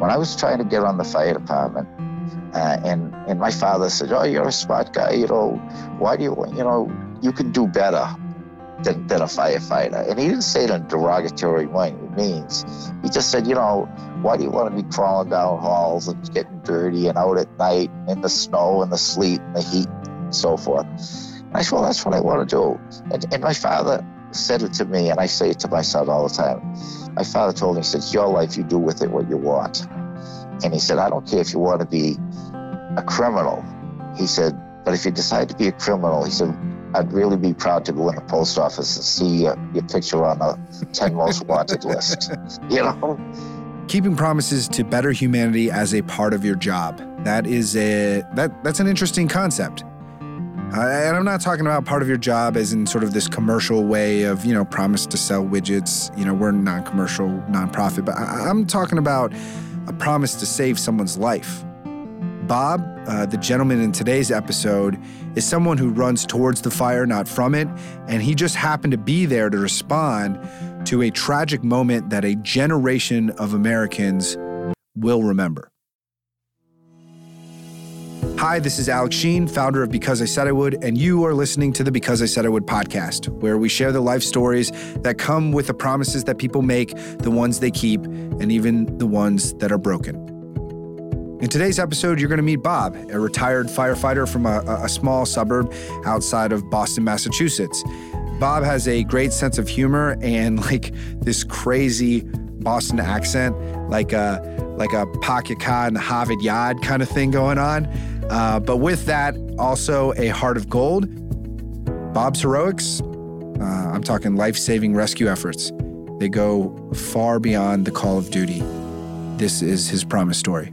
when I was trying to get on the fire department, uh, and and my father said, "Oh, you're a smart guy. You know, why do you? You know, you can do better than, than a firefighter." And he didn't say it in a derogatory way. It means he just said, "You know, why do you want to be crawling down halls and getting dirty and out at night in the snow and the sleet and the heat and so forth?" And I said, "Well, that's what I want to do." And, and my father said it to me, and I say it to my son all the time. My father told me, he said, "Your life, you do with it what you want." And he said, "I don't care if you want to be." a criminal. He said, but if you decide to be a criminal, he said, I'd really be proud to go in the post office and see your, your picture on the 10 most wanted list. You know? Keeping promises to better humanity as a part of your job. That is a that that's an interesting concept. Uh, and I'm not talking about part of your job as in sort of this commercial way of, you know, promise to sell widgets. You know, we're non-commercial, nonprofit, but I, I'm talking about a promise to save someone's life Bob, uh, the gentleman in today's episode, is someone who runs towards the fire, not from it, and he just happened to be there to respond to a tragic moment that a generation of Americans will remember. Hi, this is Alex Sheen, founder of Because I Said I Would, and you are listening to the Because I Said I Would podcast, where we share the life stories that come with the promises that people make, the ones they keep, and even the ones that are broken. In today's episode, you're going to meet Bob, a retired firefighter from a, a, small suburb outside of Boston, Massachusetts. Bob has a great sense of humor and like this crazy Boston accent, like a like a pocket car and Harvard Yard kind of thing going on. Uh, but with that, also a heart of gold. Bob's heroics, uh, I'm talking life saving rescue efforts. They go far beyond the call of duty. This is his promise story.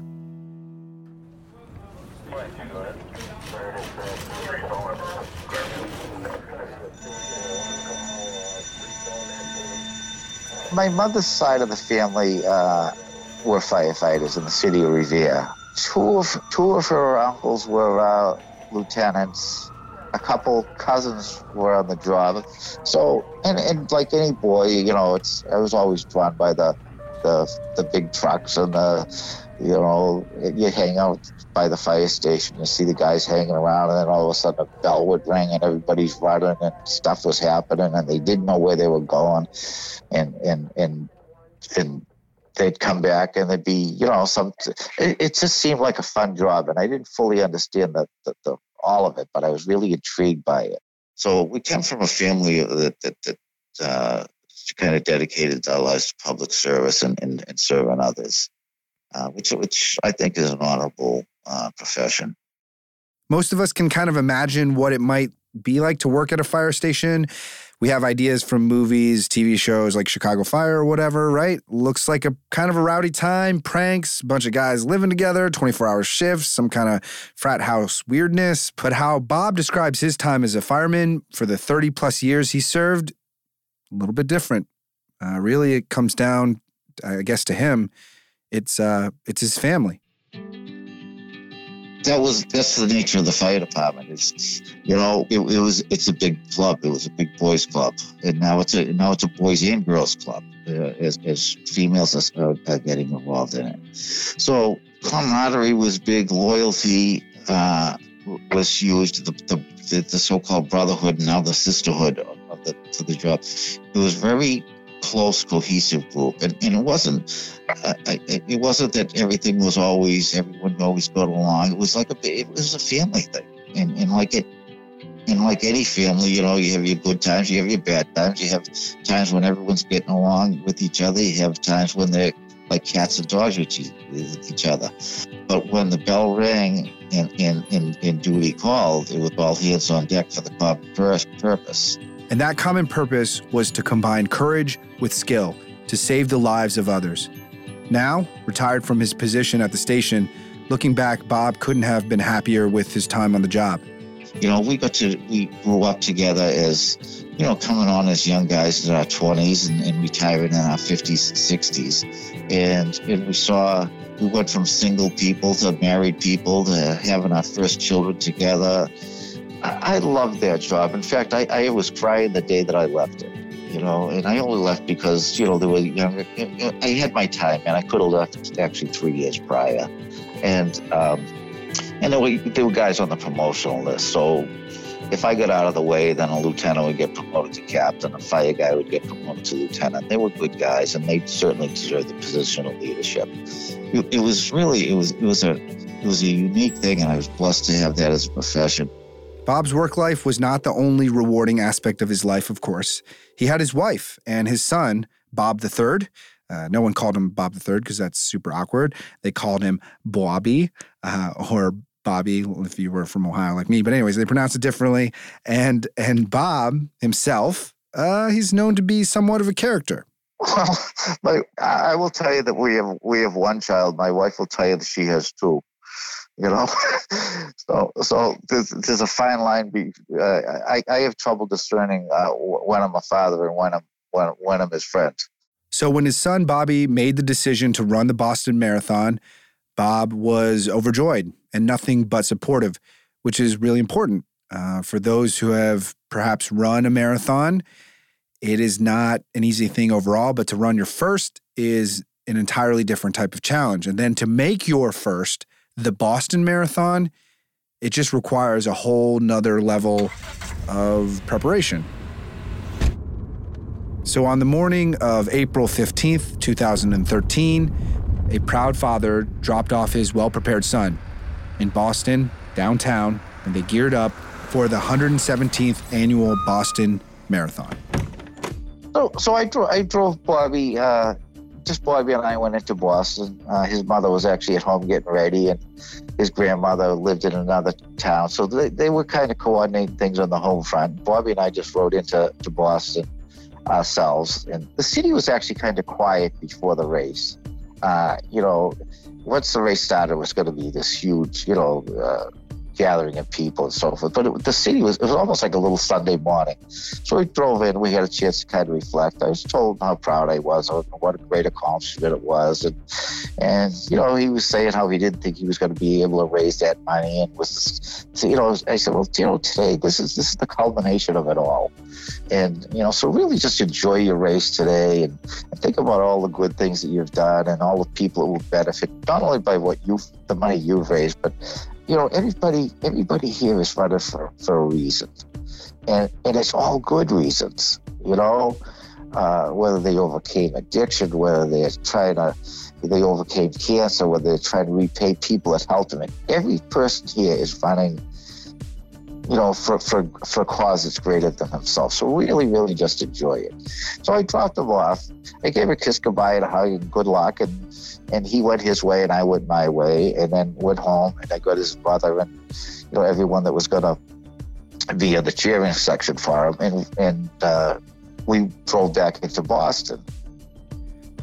my mother's side of the family uh, were firefighters in the city of Revere. Two of, two of her uncles were uh, lieutenants. A couple cousins were on the job. So, and, and like any boy, you know, it's I was always drawn by the the the big trucks and the you know you hang out by the fire station you see the guys hanging around and then all of a sudden a bell would ring and everybody's running and stuff was happening and they didn't know where they were going and and and and they'd come back and they'd be you know some it, it just seemed like a fun job and i didn't fully understand the, the, the all of it but i was really intrigued by it so we come from a family that that, that uh, kind of dedicated our lives to public service and, and, and serving others, uh, which which I think is an honorable uh, profession. Most of us can kind of imagine what it might be like to work at a fire station. We have ideas from movies, TV shows like Chicago Fire or whatever, right? Looks like a kind of a rowdy time, pranks, bunch of guys living together, 24 hour shifts, some kind of frat house weirdness. But how Bob describes his time as a fireman for the 30 plus years he served a little bit different. Uh, really, it comes down, I guess, to him. It's uh, it's his family. That was that's the nature of the fire department. Is you know, it, it, was it's a big club. It was a big boys club, and now it's a now it's a boys and girls club. Uh, as, as females are, are, getting involved in it. So camaraderie was big. Loyalty uh, was used. The, the, the so-called brotherhood now the sisterhood of the to the job. It was very close, cohesive group, and, and it wasn't it wasn't that everything was always everyone always got along. It was like a it was a family thing, and, and like it. And like any family, you know, you have your good times, you have your bad times. You have times when everyone's getting along with each other. You have times when they're like cats and dogs with each other. But when the bell rang and, and, and, and duty called, it was all hands on deck for the common purpose. And that common purpose was to combine courage with skill to save the lives of others. Now, retired from his position at the station, looking back, Bob couldn't have been happier with his time on the job. You know, we got to, we grew up together as, you know, coming on as young guys in our 20s and, and retiring in our 50s, and 60s. And, and we saw, we went from single people to married people to having our first children together I, loved that job. In fact, I, I was crying the day that I left it. you know, and I only left because, you know, there were younger, I had my time and I could have left actually three years prior. And, um, and there were, there were guys on the promotional list. So if I got out of the way, then a lieutenant would get promoted to captain, a fire guy would get promoted to lieutenant. They were good guys, and they certainly deserved the position of leadership. It, it was really, it was, it was a, it was a unique thing, and I was blessed to have that as a profession. Bob's work life was not the only rewarding aspect of his life, of course. He had his wife and his son, Bob III. Uh, no one called him Bob III because that's super awkward. They called him Bobby uh, or Bobby if you were from Ohio like me. But anyways, they pronounce it differently. And and Bob himself, uh, he's known to be somewhat of a character. Well, my, I will tell you that we have we have one child. My wife will tell you that she has two you know? So so there's, there's a fine line be, uh, I, I have trouble discerning uh, when i'm a father and when i'm when, when i'm his friend. So when his son bobby made the decision to run the boston marathon bob was overjoyed and nothing but supportive which is really important. Uh, for those who have perhaps run a marathon it is not an easy thing overall but to run your first is an entirely different type of challenge. And then to make your first the Boston Marathon, it just requires a whole nother level of preparation. So, on the morning of April 15th, 2013, a proud father dropped off his well prepared son in Boston, downtown, and they geared up for the 117th annual Boston Marathon. So, so I, dro- I drove Bobby uh, just Bobby and I went into Boston. Uh, his mother was actually at home getting ready, and his grandmother lived in another town. So they, they were kind of coordinating things on the home front. Bobby and I just rode into to Boston ourselves. And the city was actually kind of quiet before the race. Uh, you know, once the race started, it was going to be this huge, you know, uh, gathering of people and so forth. But it, the city was it was almost like a little Sunday morning. So we drove in. We had a chance to kind of reflect. I was told how proud I was, what a great accomplishment it was, and and you know he was saying how he didn't think he was going to be able to raise that money, and was you know I said, well, you know, today this is this is the culmination of it all. And you know, so really just enjoy your race today, and, and think about all the good things that you've done, and all the people who will benefit not only by what you've, the money you've raised, but you know, everybody everybody here is running for, for a reason. And and it's all good reasons, you know. Uh, whether they overcame addiction, whether they're trying to they overcame cancer, whether they're trying to repay people helped them. Every person here is running, you know, for, for, for a cause that's greater than himself. So really, really just enjoy it. So I dropped him off. I gave a kiss goodbye and a hug and good luck. And and he went his way and I went my way, and then went home and I got his brother and you know everyone that was gonna be in the cheering section for him, and and uh, we drove back into Boston.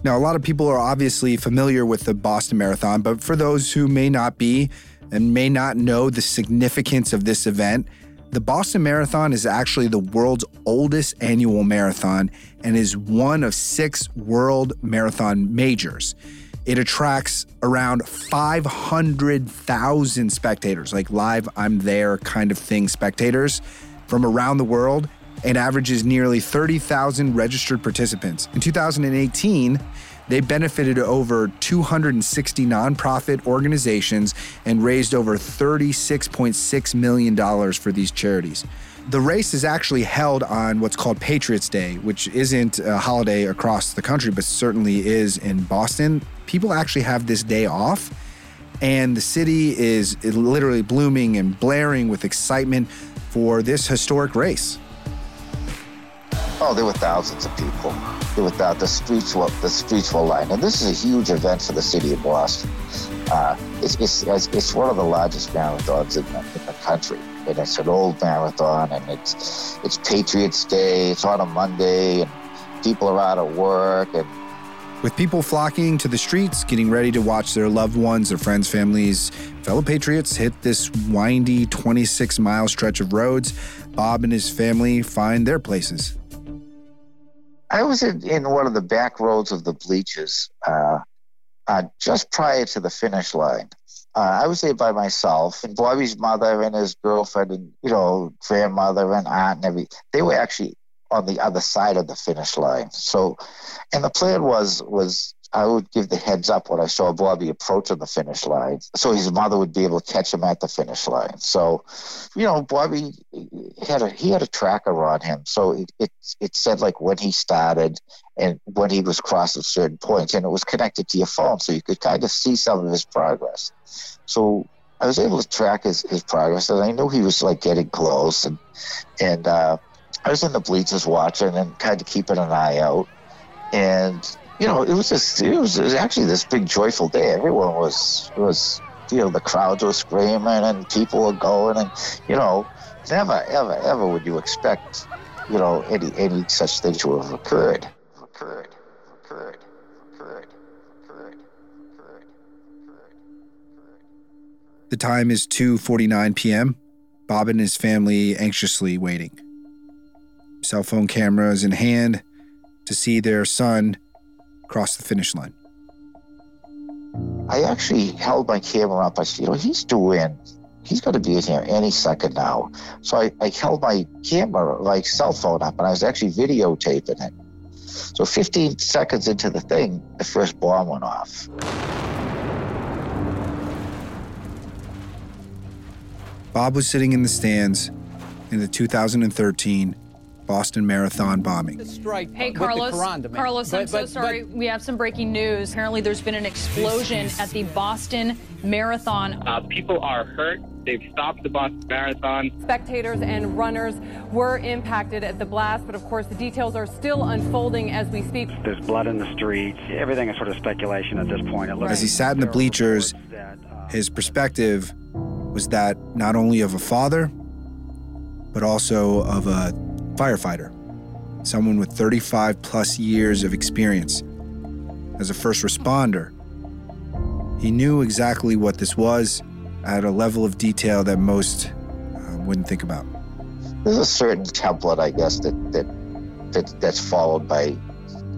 Now, a lot of people are obviously familiar with the Boston Marathon, but for those who may not be and may not know the significance of this event, the Boston Marathon is actually the world's oldest annual marathon and is one of six world marathon majors. It attracts around 500,000 spectators, like live, I'm there kind of thing spectators from around the world, and averages nearly 30,000 registered participants. In 2018, they benefited over 260 nonprofit organizations and raised over $36.6 million for these charities. The race is actually held on what's called Patriots Day, which isn't a holiday across the country, but certainly is in Boston. People actually have this day off, and the city is literally blooming and blaring with excitement for this historic race. Oh, there were thousands of people. There were th- the streets were the streets were lined, and this is a huge event for the city of Boston. Uh, it's, it's, it's one of the largest marathons in the, in the country and it's an old marathon, and it's it's Patriots Day. It's on a Monday, and people are out of work, and with people flocking to the streets, getting ready to watch their loved ones, their friends, families, fellow patriots hit this windy 26 mile stretch of roads, Bob and his family find their places. I was in, in one of the back roads of the bleachers uh, uh, just prior to the finish line. Uh, I was there by myself, and Bobby's mother and his girlfriend, and you know, grandmother and aunt and every they were actually on the other side of the finish line. So, and the plan was was I would give the heads up when I saw Bobby approaching the finish line, so his mother would be able to catch him at the finish line. So, you know, Bobby had a he had a tracker on him, so it it, it said like when he started and when he was crossing certain points, and it was connected to your phone, so you could kind of see some of his progress. So I was able to track his, his progress, and I knew he was like getting close, and and uh, I was in the bleachers watching and kind of keeping an eye out, and you know, it was just it was, it was actually this big joyful day. Everyone was was you know the crowds were screaming and people were going and you know never ever ever would you expect you know any any such thing to have occurred. Occurred. Occurred. Occurred. Occurred. Occurred. The time is 2:49 p.m. Bob and his family anxiously waiting. Cell phone cameras in hand to see their son cross the finish line. I actually held my camera up. I said, you know, he's doing, he's going to be in here any second now. So I, I held my camera, like cell phone up, and I was actually videotaping it. So 15 seconds into the thing, the first bomb went off. Bob was sitting in the stands in the 2013 Boston Marathon bombing. Hey, Carlos. Carlos, I'm but, so but, sorry. But, we have some breaking news. Apparently, there's been an explosion at the Boston Marathon. Uh, people are hurt. They've stopped the Boston Marathon. Spectators and runners were impacted at the blast, but of course, the details are still unfolding as we speak. There's blood in the streets. Everything is sort of speculation at this point. As he sat in the bleachers, that, uh, his perspective was that not only of a father, but also of a firefighter, someone with 35 plus years of experience. As a first responder, he knew exactly what this was at a level of detail that most uh, wouldn't think about. There's a certain template, I guess, that, that, that that's followed by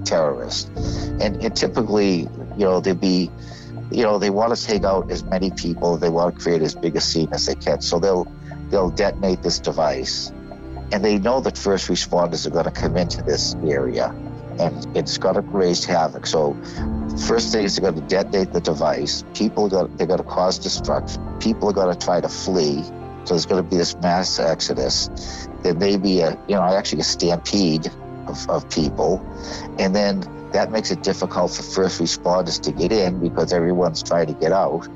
terrorists. And, and typically, you know, they'd be, you know, they want to take out as many people, they want to create as big a scene as they can. So they'll they'll detonate this device and they know that first responders are going to come into this area and it's going to raise havoc. So, first thing is they're going to detonate the device. People are going, they're going to cause destruction. People are going to try to flee. So there's going to be this mass exodus. There may be a, you know, actually a stampede of, of people, and then that makes it difficult for first responders to get in because everyone's trying to get out.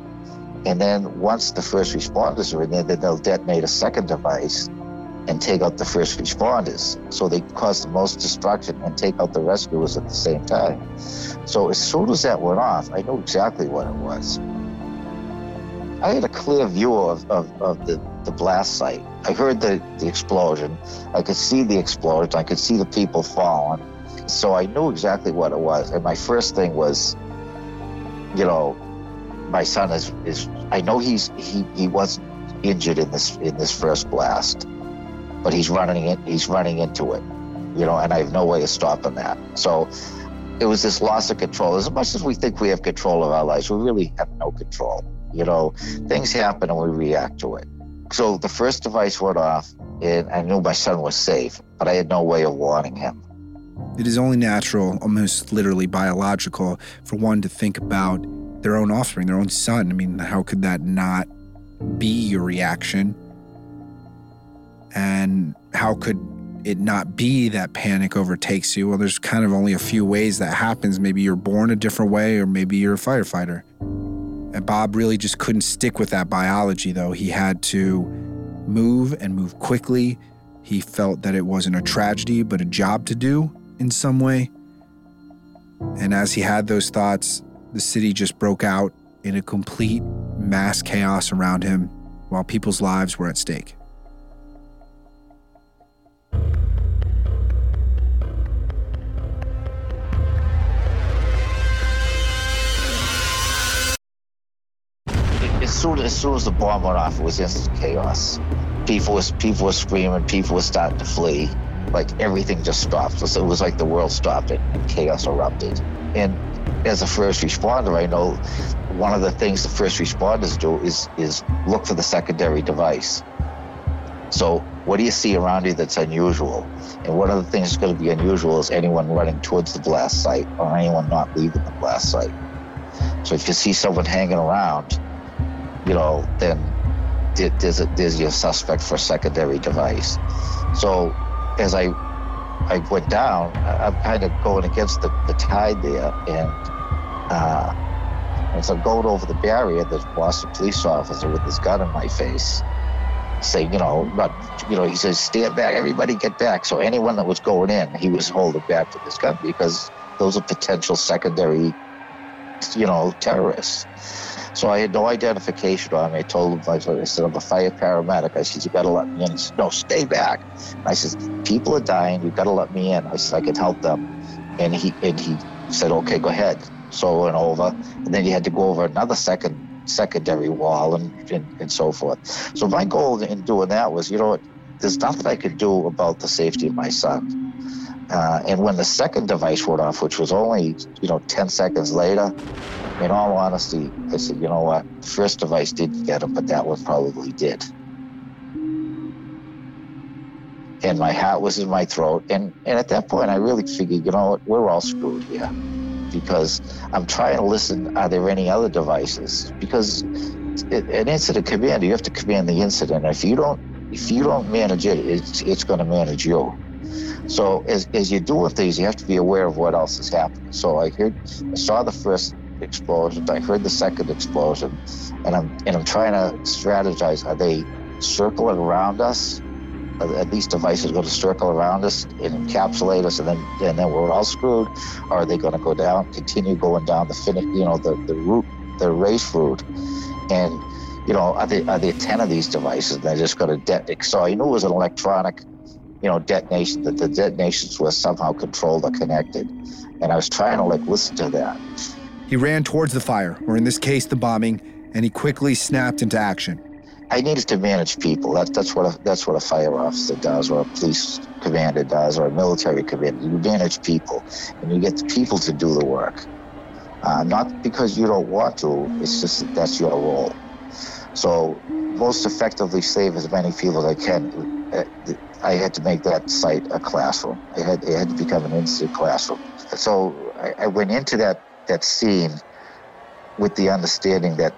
And then once the first responders are in there, then they'll detonate a second device and take out the first responders. So they cause the most destruction and take out the rescuers at the same time. So as soon as that went off, I knew exactly what it was. I had a clear view of, of, of the, the blast site. I heard the, the explosion. I could see the explosion. I could see the people falling. So I knew exactly what it was. And my first thing was, you know, my son is, is I know he's he, he wasn't injured in this in this first blast but he's running it. He's running into it, you know, and I have no way of stopping that. So it was this loss of control. As much as we think we have control of our lives, we really have no control. You know, things happen and we react to it. So the first device went off, and I knew my son was safe, but I had no way of warning him. It is only natural, almost literally biological, for one to think about their own offspring, their own son. I mean, how could that not be your reaction? And how could it not be that panic overtakes you? Well, there's kind of only a few ways that happens. Maybe you're born a different way, or maybe you're a firefighter. And Bob really just couldn't stick with that biology, though. He had to move and move quickly. He felt that it wasn't a tragedy, but a job to do in some way. And as he had those thoughts, the city just broke out in a complete mass chaos around him while people's lives were at stake. Soon as soon as the bomb went off, it was instant chaos. People people were screaming, people were starting to flee. Like everything just stopped. So it was like the world stopped and chaos erupted. And as a first responder, I know one of the things the first responders do is is look for the secondary device. So, what do you see around you that's unusual? And one of the things that's going to be unusual is anyone running towards the blast site or anyone not leaving the blast site. So, if you see someone hanging around, you know, then there's, a, there's your suspect for secondary device. So, as I I went down, I'm kind of going against the, the tide there, and uh, as I'm going over the barrier, there's a Boston police officer with his gun in my face saying, you know, but you know, he says, stand back, everybody get back. So anyone that was going in, he was holding back with his gun because those are potential secondary, you know, terrorists. So I had no identification on me. I told him, I said, I'm a fire paramedic. I said, you got to let me in. He said, no, stay back. And I said, people are dying. You've got to let me in. I said, I can help them. And he, and he said, okay, go ahead. So went over. And then you had to go over another second secondary wall and, and, and so forth. So my goal in doing that was, you know what, there's nothing I could do about the safety of my son. Uh, and when the second device went off, which was only, you know, 10 seconds later, in all honesty, I said, you know what, first device didn't get him, but that one probably did. And my heart was in my throat. And, and at that point, I really figured, you know what, we're all screwed here because I'm trying to listen. Are there any other devices? Because an incident commander, you have to command the incident. If you don't, if you don't manage it, it's it's going to manage you. So as, as you're doing things, you have to be aware of what else is happening. So I heard, I saw the first explosion. I heard the second explosion, and I'm and I'm trying to strategize. Are they circling around us? At least devices going to circle around us and encapsulate us, and then and then we're all screwed. Or are they going to go down, continue going down the finish, you know, the the route, the race route, and you know, are there are there ten of these devices? And they're just going to detonate. So I knew it was an electronic, you know, detonation. That the detonations were somehow controlled or connected, and I was trying to like listen to that. He ran towards the fire, or in this case, the bombing, and he quickly snapped into action. I needed to manage people. That, that's what a, that's what a fire officer does, or a police commander does, or a military commander. You manage people, and you get the people to do the work. Uh, not because you don't want to. It's just that that's your role. So, most effectively save as many people as I can. Uh, I had to make that site a classroom. It had, it had to become an instant classroom. So I, I went into that that scene with the understanding that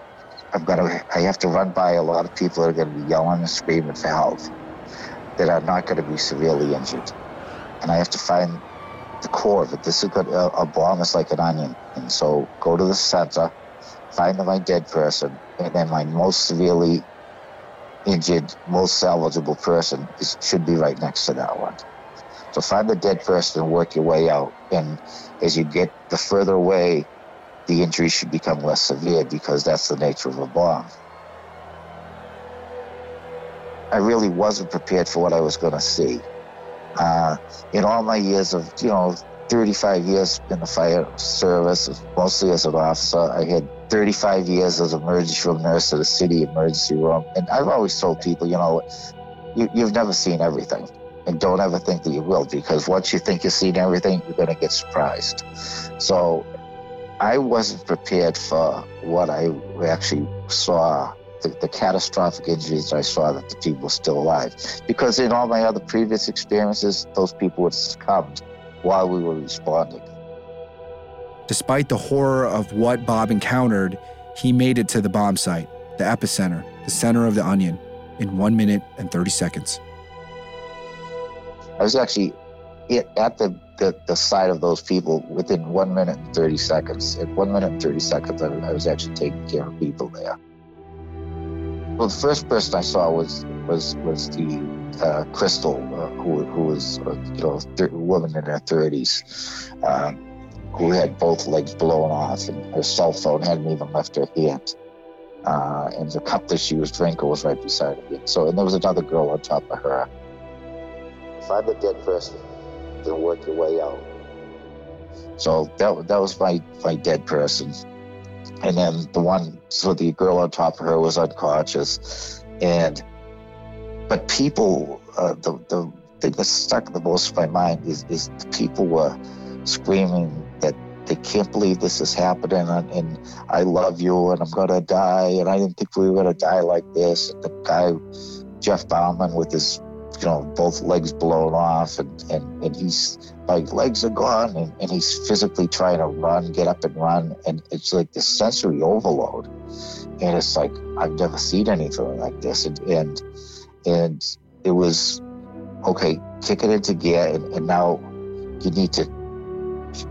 I've got to, I have to run by a lot of people that are going to be yelling and screaming for help that are not going to be severely injured. And I have to find the core of it. This is good. A, a bomb is like an onion. And so go to the center, find my dead person, and then my most severely injured, most salvageable person is, should be right next to that one. So find the dead person and work your way out. And as you get the further away the injury should become less severe because that's the nature of a bomb. I really wasn't prepared for what I was going to see. Uh, in all my years of, you know, 35 years in the fire service, mostly as an officer, I had 35 years as an emergency room nurse at a city emergency room. And I've always told people, you know, you, you've never seen everything. And don't ever think that you will, because once you think you've seen everything, you're going to get surprised. So I wasn't prepared for what I actually saw, the, the, catastrophic injuries I saw that the people were still alive. Because in all my other previous experiences, those people had succumbed while we were responding. Despite the horror of what Bob encountered, he made it to the bomb site, the epicenter, the center of the onion, in one minute and 30 seconds. I was actually at the the, the side of those people within one minute and 30 seconds. At one minute and 30 seconds, I, I was actually taking care of people there. Well, the first person I saw was was was the uh, Krystle, uh, who who was uh, you know a woman in her 30s, um, who had both legs blown off, and her cell phone hadn't even left her hand. Uh, and the cup that she was drinking was right beside her. So, and there was another girl on top of her. Find the dead person and work your way out. So that that was my my dead person, and then the one so the girl on top of her was unconscious, and but people uh, the the thing that stuck the most in my mind is is people were screaming that they can't believe this is happening and, and, I love you and I'm gonna die and I didn't think we were gonna die like this. And the guy Jeff Bauman with his, you know, both legs blown off, and and, and he's like legs are gone, and, and he's physically trying to run, get up and run, and it's like this sensory overload, and it's like I've never seen anything like this, and and and it was okay, kick it into gear, and, and now you need to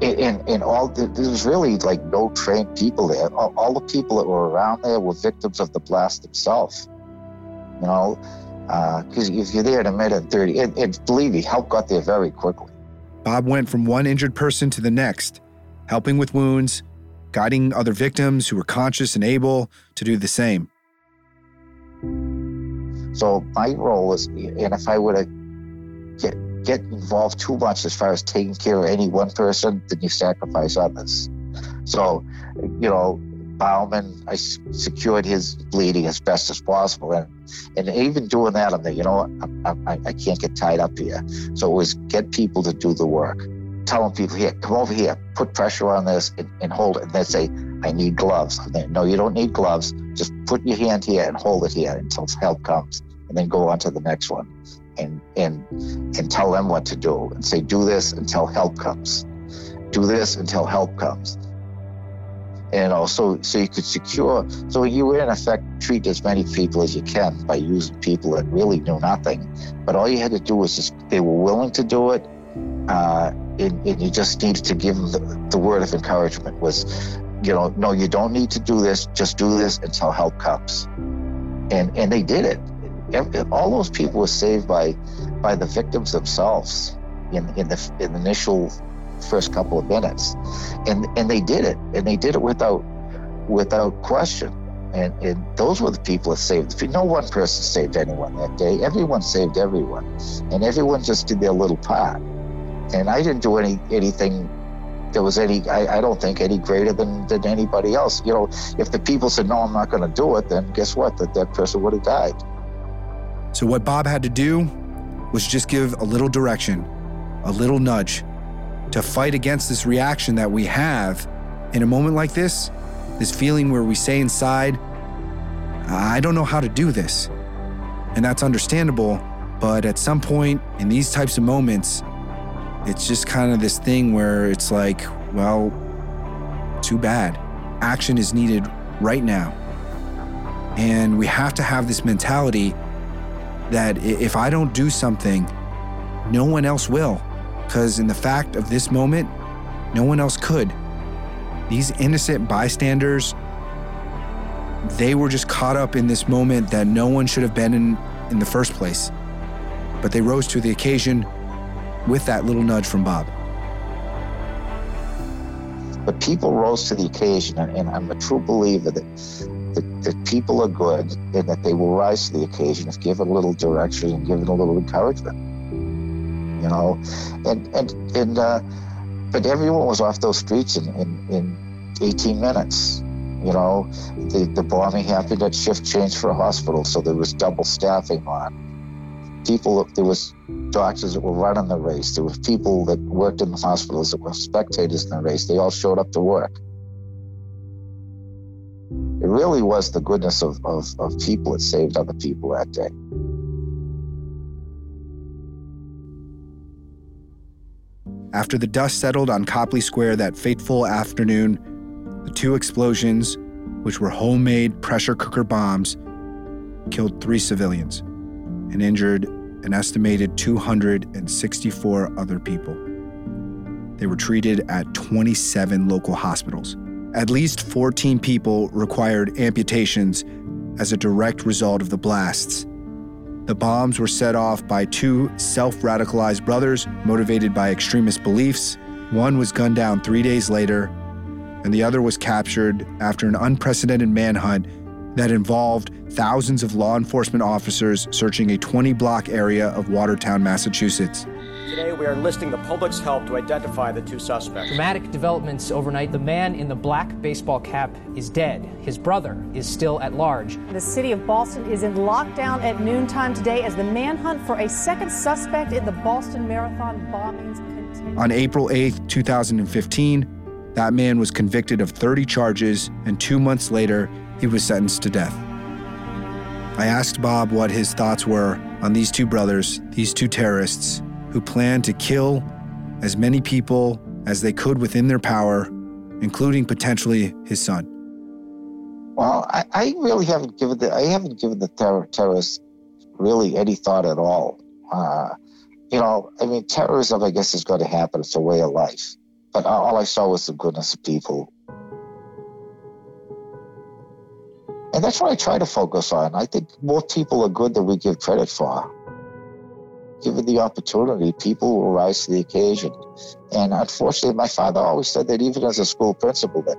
and, and all there was really like no trained people there. All, all, the people that were around there were victims of the blast themselves. You know, because uh, if you're there in a minute 30, and, and believe me, help got there very quickly. Bob went from one injured person to the next, helping with wounds, guiding other victims who were conscious and able to do the same. So my role is, and if I were to get get involved too much as far as taking care of any one person, then you sacrifice others. So, you know, Bauman, I secured his bleeding as best as possible, and and even doing that, I'm there. You know, I, I, I can't get tied up here. So it was get people to do the work, telling people here, come over here, put pressure on this, and, and hold it. And they say, I need gloves. I'm there, no, you don't need gloves. Just put your hand here and hold it here until help comes, and then go on to the next one and and and tell them what to do and say do this until help comes do this until help comes and also so you could secure so you would in effect treat as many people as you can by using people that really knew nothing. But all you had to do was just they were willing to do it uh, and, and, you just needed to give them the, the word of encouragement was you know no you don't need to do this. Just do this until help comes and and they did it. All those people were saved by by the victims themselves in in the, in the initial first couple of minutes, and and they did it, and they did it without without question. And, and those were the people that saved. No one person saved anyone that day. Everyone saved everyone, and everyone just did their little part. And I didn't do any anything that was any. I, I don't think any greater than than anybody else. You know, if the people said no, I'm not going to do it, then guess what? That that person would have died. So, what Bob had to do was just give a little direction, a little nudge to fight against this reaction that we have in a moment like this, this feeling where we say inside, I don't know how to do this. And that's understandable, but at some point in these types of moments, it's just kind of this thing where it's like, well, too bad. Action is needed right now. And we have to have this mentality that if I don't do something, no one else will. Because in the fact of this moment, no one else could. These innocent bystanders, they were just caught up in this moment that no one should have been in in the first place. But they rose to the occasion with that little nudge from Bob. But people rose to the occasion, and I'm a true believer that that, that people are good and that they will rise to the occasion if given a little direction and given a little encouragement. You know, and and and uh, but everyone was off those streets in, in, in 18 minutes. You know, the, the bombing happened at shift change for a hospital, so there was double staffing on. People, there was doctors that were running the race. There were people that worked in the hospitals that were spectators in the race. They all showed up to work it really was the goodness of, of, of people that saved other people that day. After the dust settled on Copley Square that fateful afternoon, the two explosions, which were homemade pressure cooker bombs, killed three civilians and injured an estimated 264 other people. They were treated at 27 local hospitals. At least 14 people required amputations as a direct result of the blasts. The bombs were set off by two self radicalized brothers motivated by extremist beliefs. One was gunned down three days later, and the other was captured after an unprecedented manhunt that involved thousands of law enforcement officers searching a 20 block area of Watertown, Massachusetts. Today, we are enlisting the public's help to identify the two suspects. Dramatic developments overnight. The man in the black baseball cap is dead. His brother is still at large. The city of Boston is in lockdown at noontime today as the manhunt for a second suspect in the Boston Marathon bombings continues. On April 8, 2015, that man was convicted of 30 charges, and two months later, he was sentenced to death. I asked Bob what his thoughts were on these two brothers, these two terrorists, who planned to kill as many people as they could within their power, including potentially his son. Well, I, I really haven't given the I haven't given the terror, terrorists really any thought at all. Uh, you know, I mean, terrorism, I guess, is going to happen. It's a way of life. But all I saw was the goodness of people. And that's what I try to focus on. I think more people are good than we give credit for. Given the opportunity, people will rise to the occasion. And unfortunately, my father always said that even as a school principal, that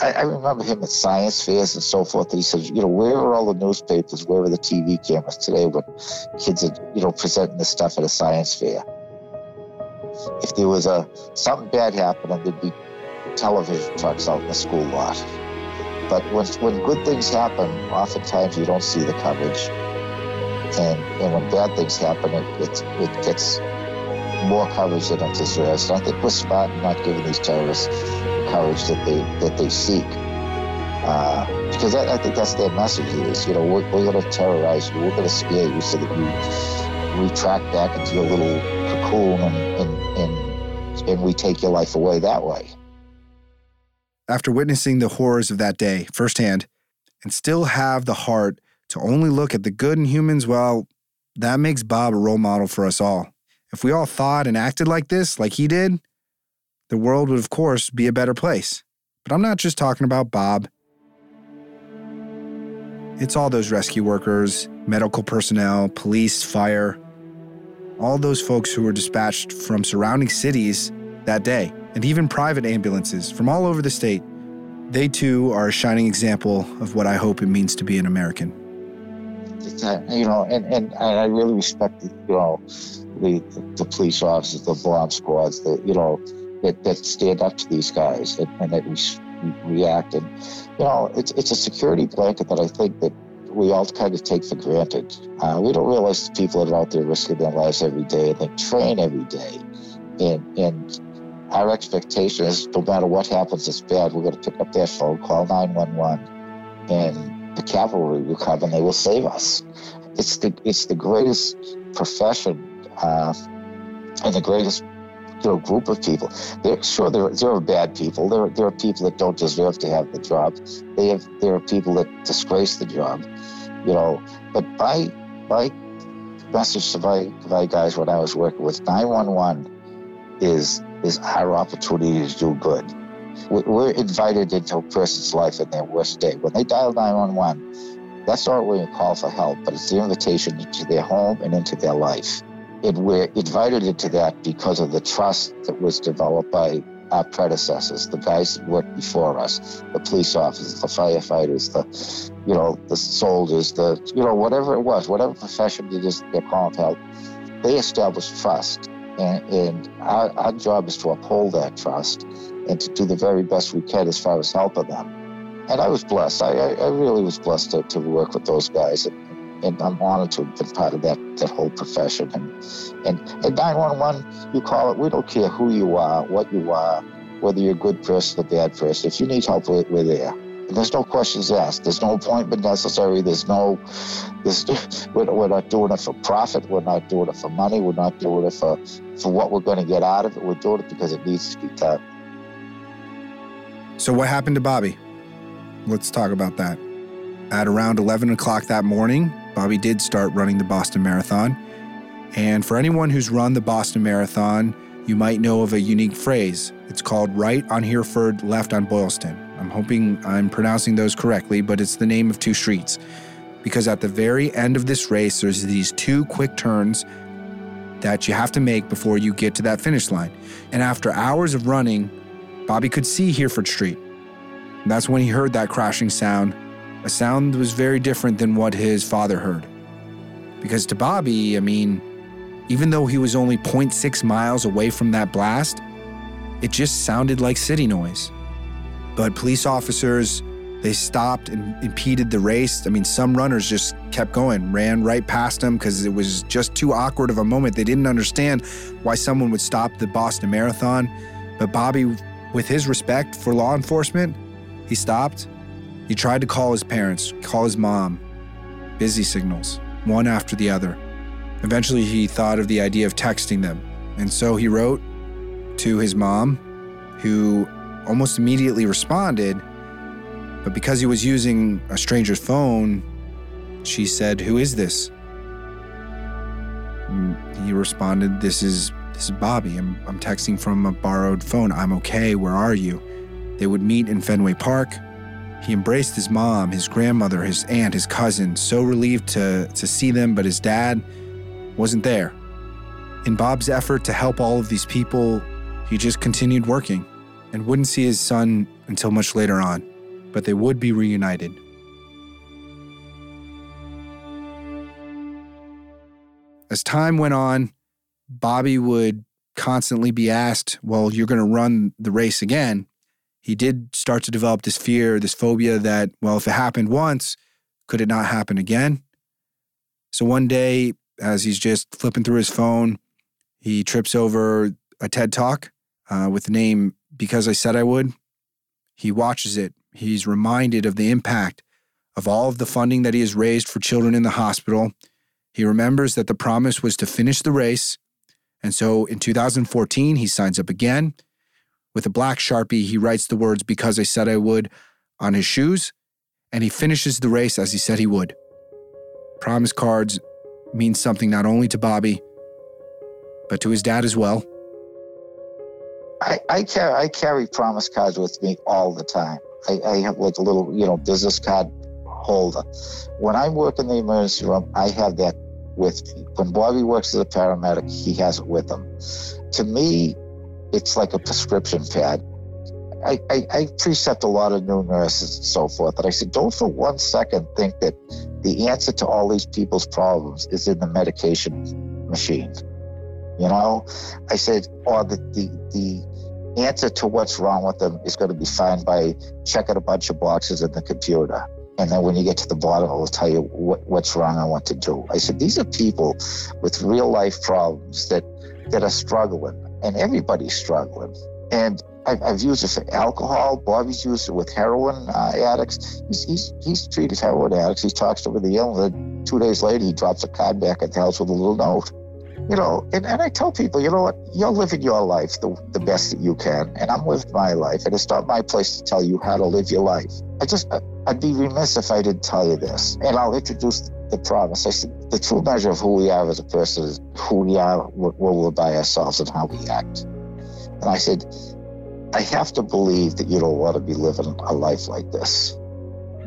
I, I, remember him at science fairs and so forth. And he said, you know, where are all the newspapers? Where are the TV cameras today when kids are, you know, presenting this stuff at a science fair? If there was a something bad happening, there'd be television trucks out in the school lot. But when, when good things happen, oftentimes you don't see the coverage. And, and when bad things happen, it, it, it gets more coverage than it deserves. And I think we're smart in not giving these terrorists the courage that they that they seek. Uh, because I, I, think that's their message is, you know, we're, we're going to terrorize you, we're going to scare you so that you retract back into your little cocoon and, and, and, and we take your life away that way. After witnessing the horrors of that day firsthand and still have the heart to only look at the good in humans, well, that makes Bob a role model for us all. If we all thought and acted like this, like he did, the world would, of course, be a better place. But I'm not just talking about Bob. It's all those rescue workers, medical personnel, police, fire, all those folks who were dispatched from surrounding cities that day, and even private ambulances from all over the state. They too are a shining example of what I hope it means to be an American. You know, and, and I really respect, you know, the, the police officers, the bomb squads, the, you know, that, that stand up to these guys and, and that we, react. And, you know, it's, it's a security blanket that I think that we all kind of take for granted. Uh, we don't realize the people that are out there risking their lives every day and they train every day. And, and our expectation is no matter what happens it's bad, we're going to pick up that phone, call 911, and the cavalry will come and they will save us. It's the, it's the greatest profession uh, and the greatest you know, group of people. They're, sure, there, there are bad people. There, there are people that don't deserve to have the job. They have, there are people that disgrace the job, you know. But my, my message to my, my guys when I was working with 911 is, is our opportunity to do good. We're invited into a person's life in their worst day. When they dial 911, that's not really a call for help, but it's the invitation into their home and into their life And we're invited into that because of the trust that was developed by our predecessors, the guys that worked before us, the police officers, the firefighters, the, you know, the soldiers, the, you know, whatever it was, whatever profession it is they're calling help, they established trust. And, and our, our job is to uphold that trust and to do the very best we can as far as helping them. And I was blessed. I, I, I really was blessed to, to work with those guys. And, and I'm honored to have been part of that that whole profession. And and at 911, you call it. We don't care who you are, what you are, whether you're a good person or bad person. If you need help, we're, we're there. And there's no questions asked. There's no appointment necessary. There's no, there's, we're, we're not doing it for profit. We're not doing it for money. We're not doing it for, for what we're going to get out of it. We're doing it because it needs to be done. So, what happened to Bobby? Let's talk about that. At around 11 o'clock that morning, Bobby did start running the Boston Marathon. And for anyone who's run the Boston Marathon, you might know of a unique phrase. It's called right on Hereford, left on Boylston. I'm hoping I'm pronouncing those correctly, but it's the name of two streets. Because at the very end of this race, there's these two quick turns that you have to make before you get to that finish line. And after hours of running, Bobby could see Hereford Street. That's when he heard that crashing sound a sound that was very different than what his father heard. Because to Bobby, I mean, even though he was only 0.6 miles away from that blast, it just sounded like city noise. But police officers, they stopped and impeded the race. I mean, some runners just kept going, ran right past them because it was just too awkward of a moment. They didn't understand why someone would stop the Boston Marathon. But Bobby, with his respect for law enforcement, he stopped he tried to call his parents, call his mom, busy signals, one after the other. Eventually, he thought of the idea of texting them, and so he wrote to his mom, who almost immediately responded. But because he was using a stranger's phone, she said, Who is this? And he responded, This is this is Bobby. I'm, I'm texting from a borrowed phone. I'm okay. Where are you? They would meet in Fenway Park. He embraced his mom, his grandmother, his aunt, his cousin, so relieved to, to see them, but his dad wasn't there. In Bob's effort to help all of these people, he just continued working and wouldn't see his son until much later on, but they would be reunited. As time went on, Bobby would constantly be asked, Well, you're going to run the race again. He did start to develop this fear, this phobia that, well, if it happened once, could it not happen again? So one day, as he's just flipping through his phone, he trips over a TED talk uh, with the name Because I Said I Would. He watches it. He's reminded of the impact of all of the funding that he has raised for children in the hospital. He remembers that the promise was to finish the race and so in 2014, he signs up again. With a black sharpie, he writes the words, Because I said I would, on his shoes, and he finishes the race as he said he would. Promise cards mean something not only to Bobby, but to his dad as well. I, I, carry, I carry promise cards with me all the time. I, I have like a little, you know, business card holder. When I work in the emergency room, I have that with me. When Bobby works as a paramedic, he has it with him. To me, it's like a prescription pad. I, I, I precept a lot of new nurses and so forth, and I said, don't for one second think that the answer to all these people's problems is in the medication machine. You know, I said, or the, the, the answer to what's wrong with them is going to be found by checking a bunch of boxes in the computer. And then when you get to the bottom, it will tell you what, what's wrong and what to do. I said, these are people with real life problems that, that are struggling, and everybody's struggling. And I've, I've used it for alcohol. Bobby's used it with heroin uh, addicts. He's, he's, he's treated heroin addicts. He talks with the ill. Two days later, he drops a card back at the house with a little note you know, and, and I tell people, you know what, you're living your life the, the best that you can, and I'm living my life, and it's not my place to tell you how to live your life. I just, I'd be remiss if I didn't tell you this, and I'll introduce the promise. I said, the true measure of who we are as a person is who we are when we're by ourselves and how we act. And I said, I have to believe that you don't want to be living a life like this.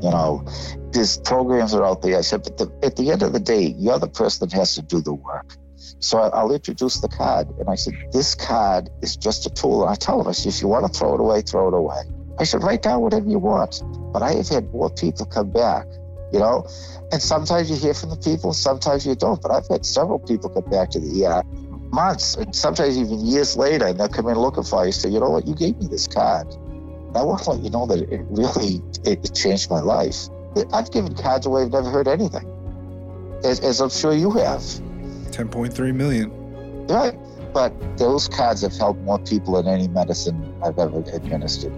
You know, these programs are out there. I said, but the, at the end of the day, you're the person that has to do the work. So I'll introduce the card. And I said, This card is just a tool. And I tell them, I said, If you want to throw it away, throw it away. I said, Write down whatever you want. But I have had more people come back, you know? And sometimes you hear from the people, sometimes you don't. But I've had several people come back to the ER months and sometimes even years later, and they'll come in looking for you. Say, You know what? You gave me this card. And I want to let you know that it really it changed my life. I've given cards away, I've never heard anything, as, as I'm sure you have. 10.3 million. Right. But those cards have helped more people than any medicine I've ever administered.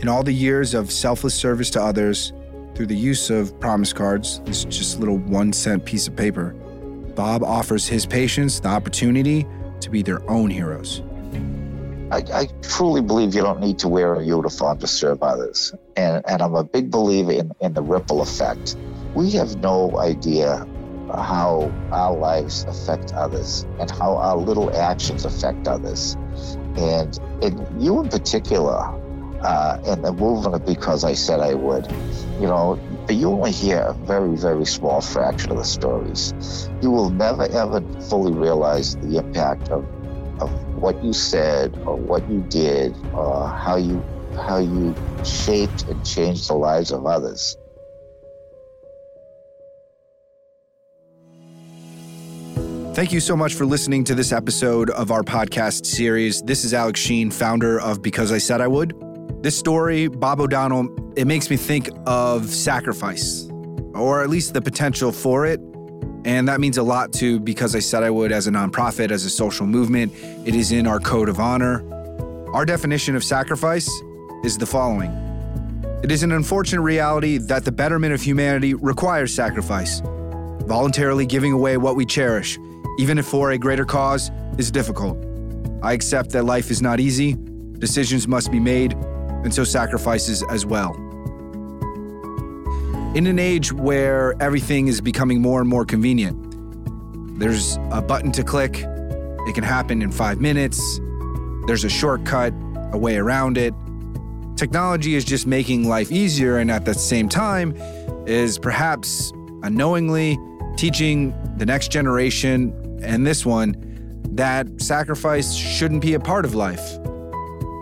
In all the years of selfless service to others, through the use of promise cards, this just a little one cent piece of paper, Bob offers his patients the opportunity to be their own heroes. I, I, truly believe you don't need to wear a uniform to serve others. And, and I'm a big believer in, in the ripple effect. We have no idea how our lives affect others and how our little actions affect others. And, and you in particular, uh, and the movement Because I Said I Would, you know, you only hear a very, very small fraction of the stories. You will never, ever fully realize the impact of, of what you said or what you did or how you, how you shaped and changed the lives of others. Thank you so much for listening to this episode of our podcast series. This is Alex Sheen, founder of Because I Said I Would. This story, Bob O'Donnell, it makes me think of sacrifice, or at least the potential for it. And that means a lot to Because I Said I Would as a nonprofit, as a social movement. It is in our code of honor. Our definition of sacrifice is the following It is an unfortunate reality that the betterment of humanity requires sacrifice. Voluntarily giving away what we cherish, even if for a greater cause, is difficult. I accept that life is not easy, decisions must be made, and so sacrifices as well. In an age where everything is becoming more and more convenient, there's a button to click, it can happen in five minutes, there's a shortcut, a way around it. Technology is just making life easier, and at the same time, is perhaps unknowingly teaching the next generation and this one that sacrifice shouldn't be a part of life.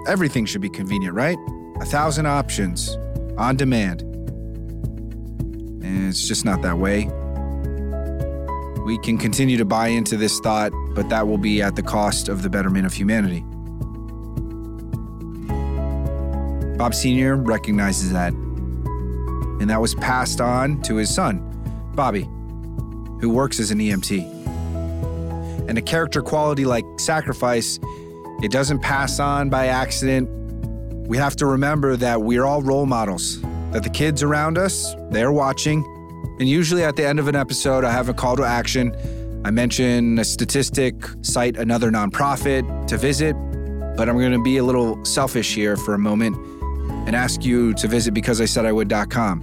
Everything should be convenient, right? A thousand options on demand. And it's just not that way. We can continue to buy into this thought, but that will be at the cost of the betterment of humanity. Bob Sr. recognizes that, and that was passed on to his son, Bobby, who works as an EMT. And a character quality like sacrifice, it doesn't pass on by accident. We have to remember that we're all role models that the kids around us, they're watching. And usually at the end of an episode, I have a call to action. I mention a statistic, cite another nonprofit to visit, but I'm going to be a little selfish here for a moment and ask you to visit becauseisaidiwould.com.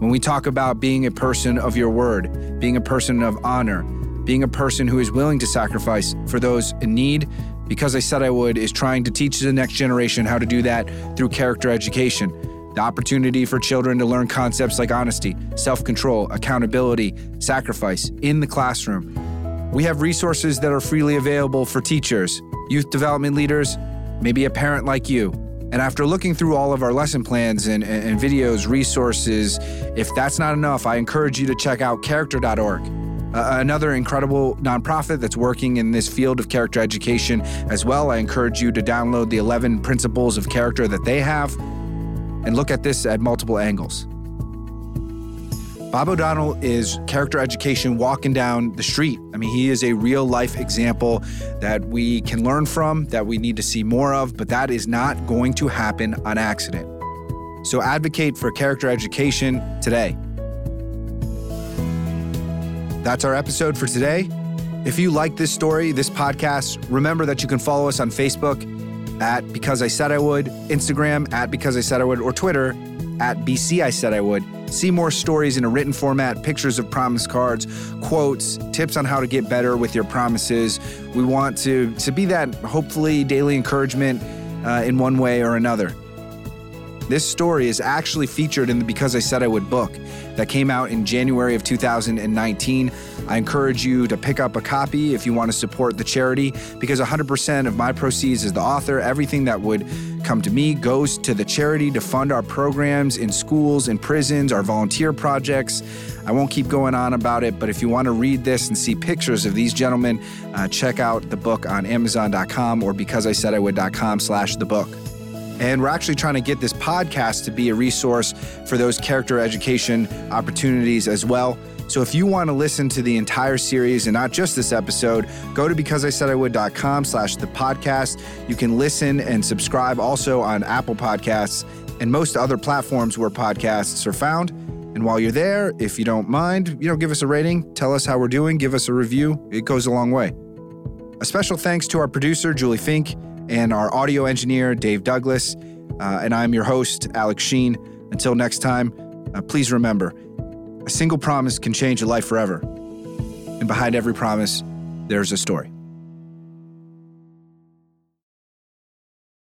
When we talk about being a person of your word, being a person of honor, being a person who is willing to sacrifice for those in need, because I said I would, is trying to teach the next generation how to do that through character education the opportunity for children to learn concepts like honesty, self control, accountability, sacrifice in the classroom. We have resources that are freely available for teachers, youth development leaders, maybe a parent like you. And after looking through all of our lesson plans and, and videos, resources, if that's not enough, I encourage you to check out character.org. Uh, another incredible nonprofit that's working in this field of character education as well. I encourage you to download the 11 principles of character that they have and look at this at multiple angles. Bob O'Donnell is character education walking down the street. I mean, he is a real life example that we can learn from, that we need to see more of, but that is not going to happen on accident. So advocate for character education today. That's our episode for today. If you like this story, this podcast, remember that you can follow us on Facebook at Because I Said I Would, Instagram at Because I Said I Would, or Twitter at BC I Said I Would. See more stories in a written format, pictures of promise cards, quotes, tips on how to get better with your promises. We want to, to be that hopefully daily encouragement uh, in one way or another. This story is actually featured in the Because I Said I Would book that came out in January of 2019. I encourage you to pick up a copy if you want to support the charity because 100% of my proceeds as the author, everything that would come to me goes to the charity to fund our programs in schools and prisons, our volunteer projects. I won't keep going on about it, but if you want to read this and see pictures of these gentlemen, uh, check out the book on Amazon.com or becauseisaidiwould.com slash the book. And we're actually trying to get this podcast to be a resource for those character education opportunities as well. So if you want to listen to the entire series and not just this episode, go to becauseisaidiwould.com slash the podcast. You can listen and subscribe also on Apple Podcasts and most other platforms where podcasts are found. And while you're there, if you don't mind, you know, give us a rating, tell us how we're doing, give us a review. It goes a long way. A special thanks to our producer, Julie Fink, and our audio engineer, Dave Douglas. Uh, and I'm your host, Alex Sheen. Until next time, uh, please remember a single promise can change a life forever. And behind every promise, there's a story.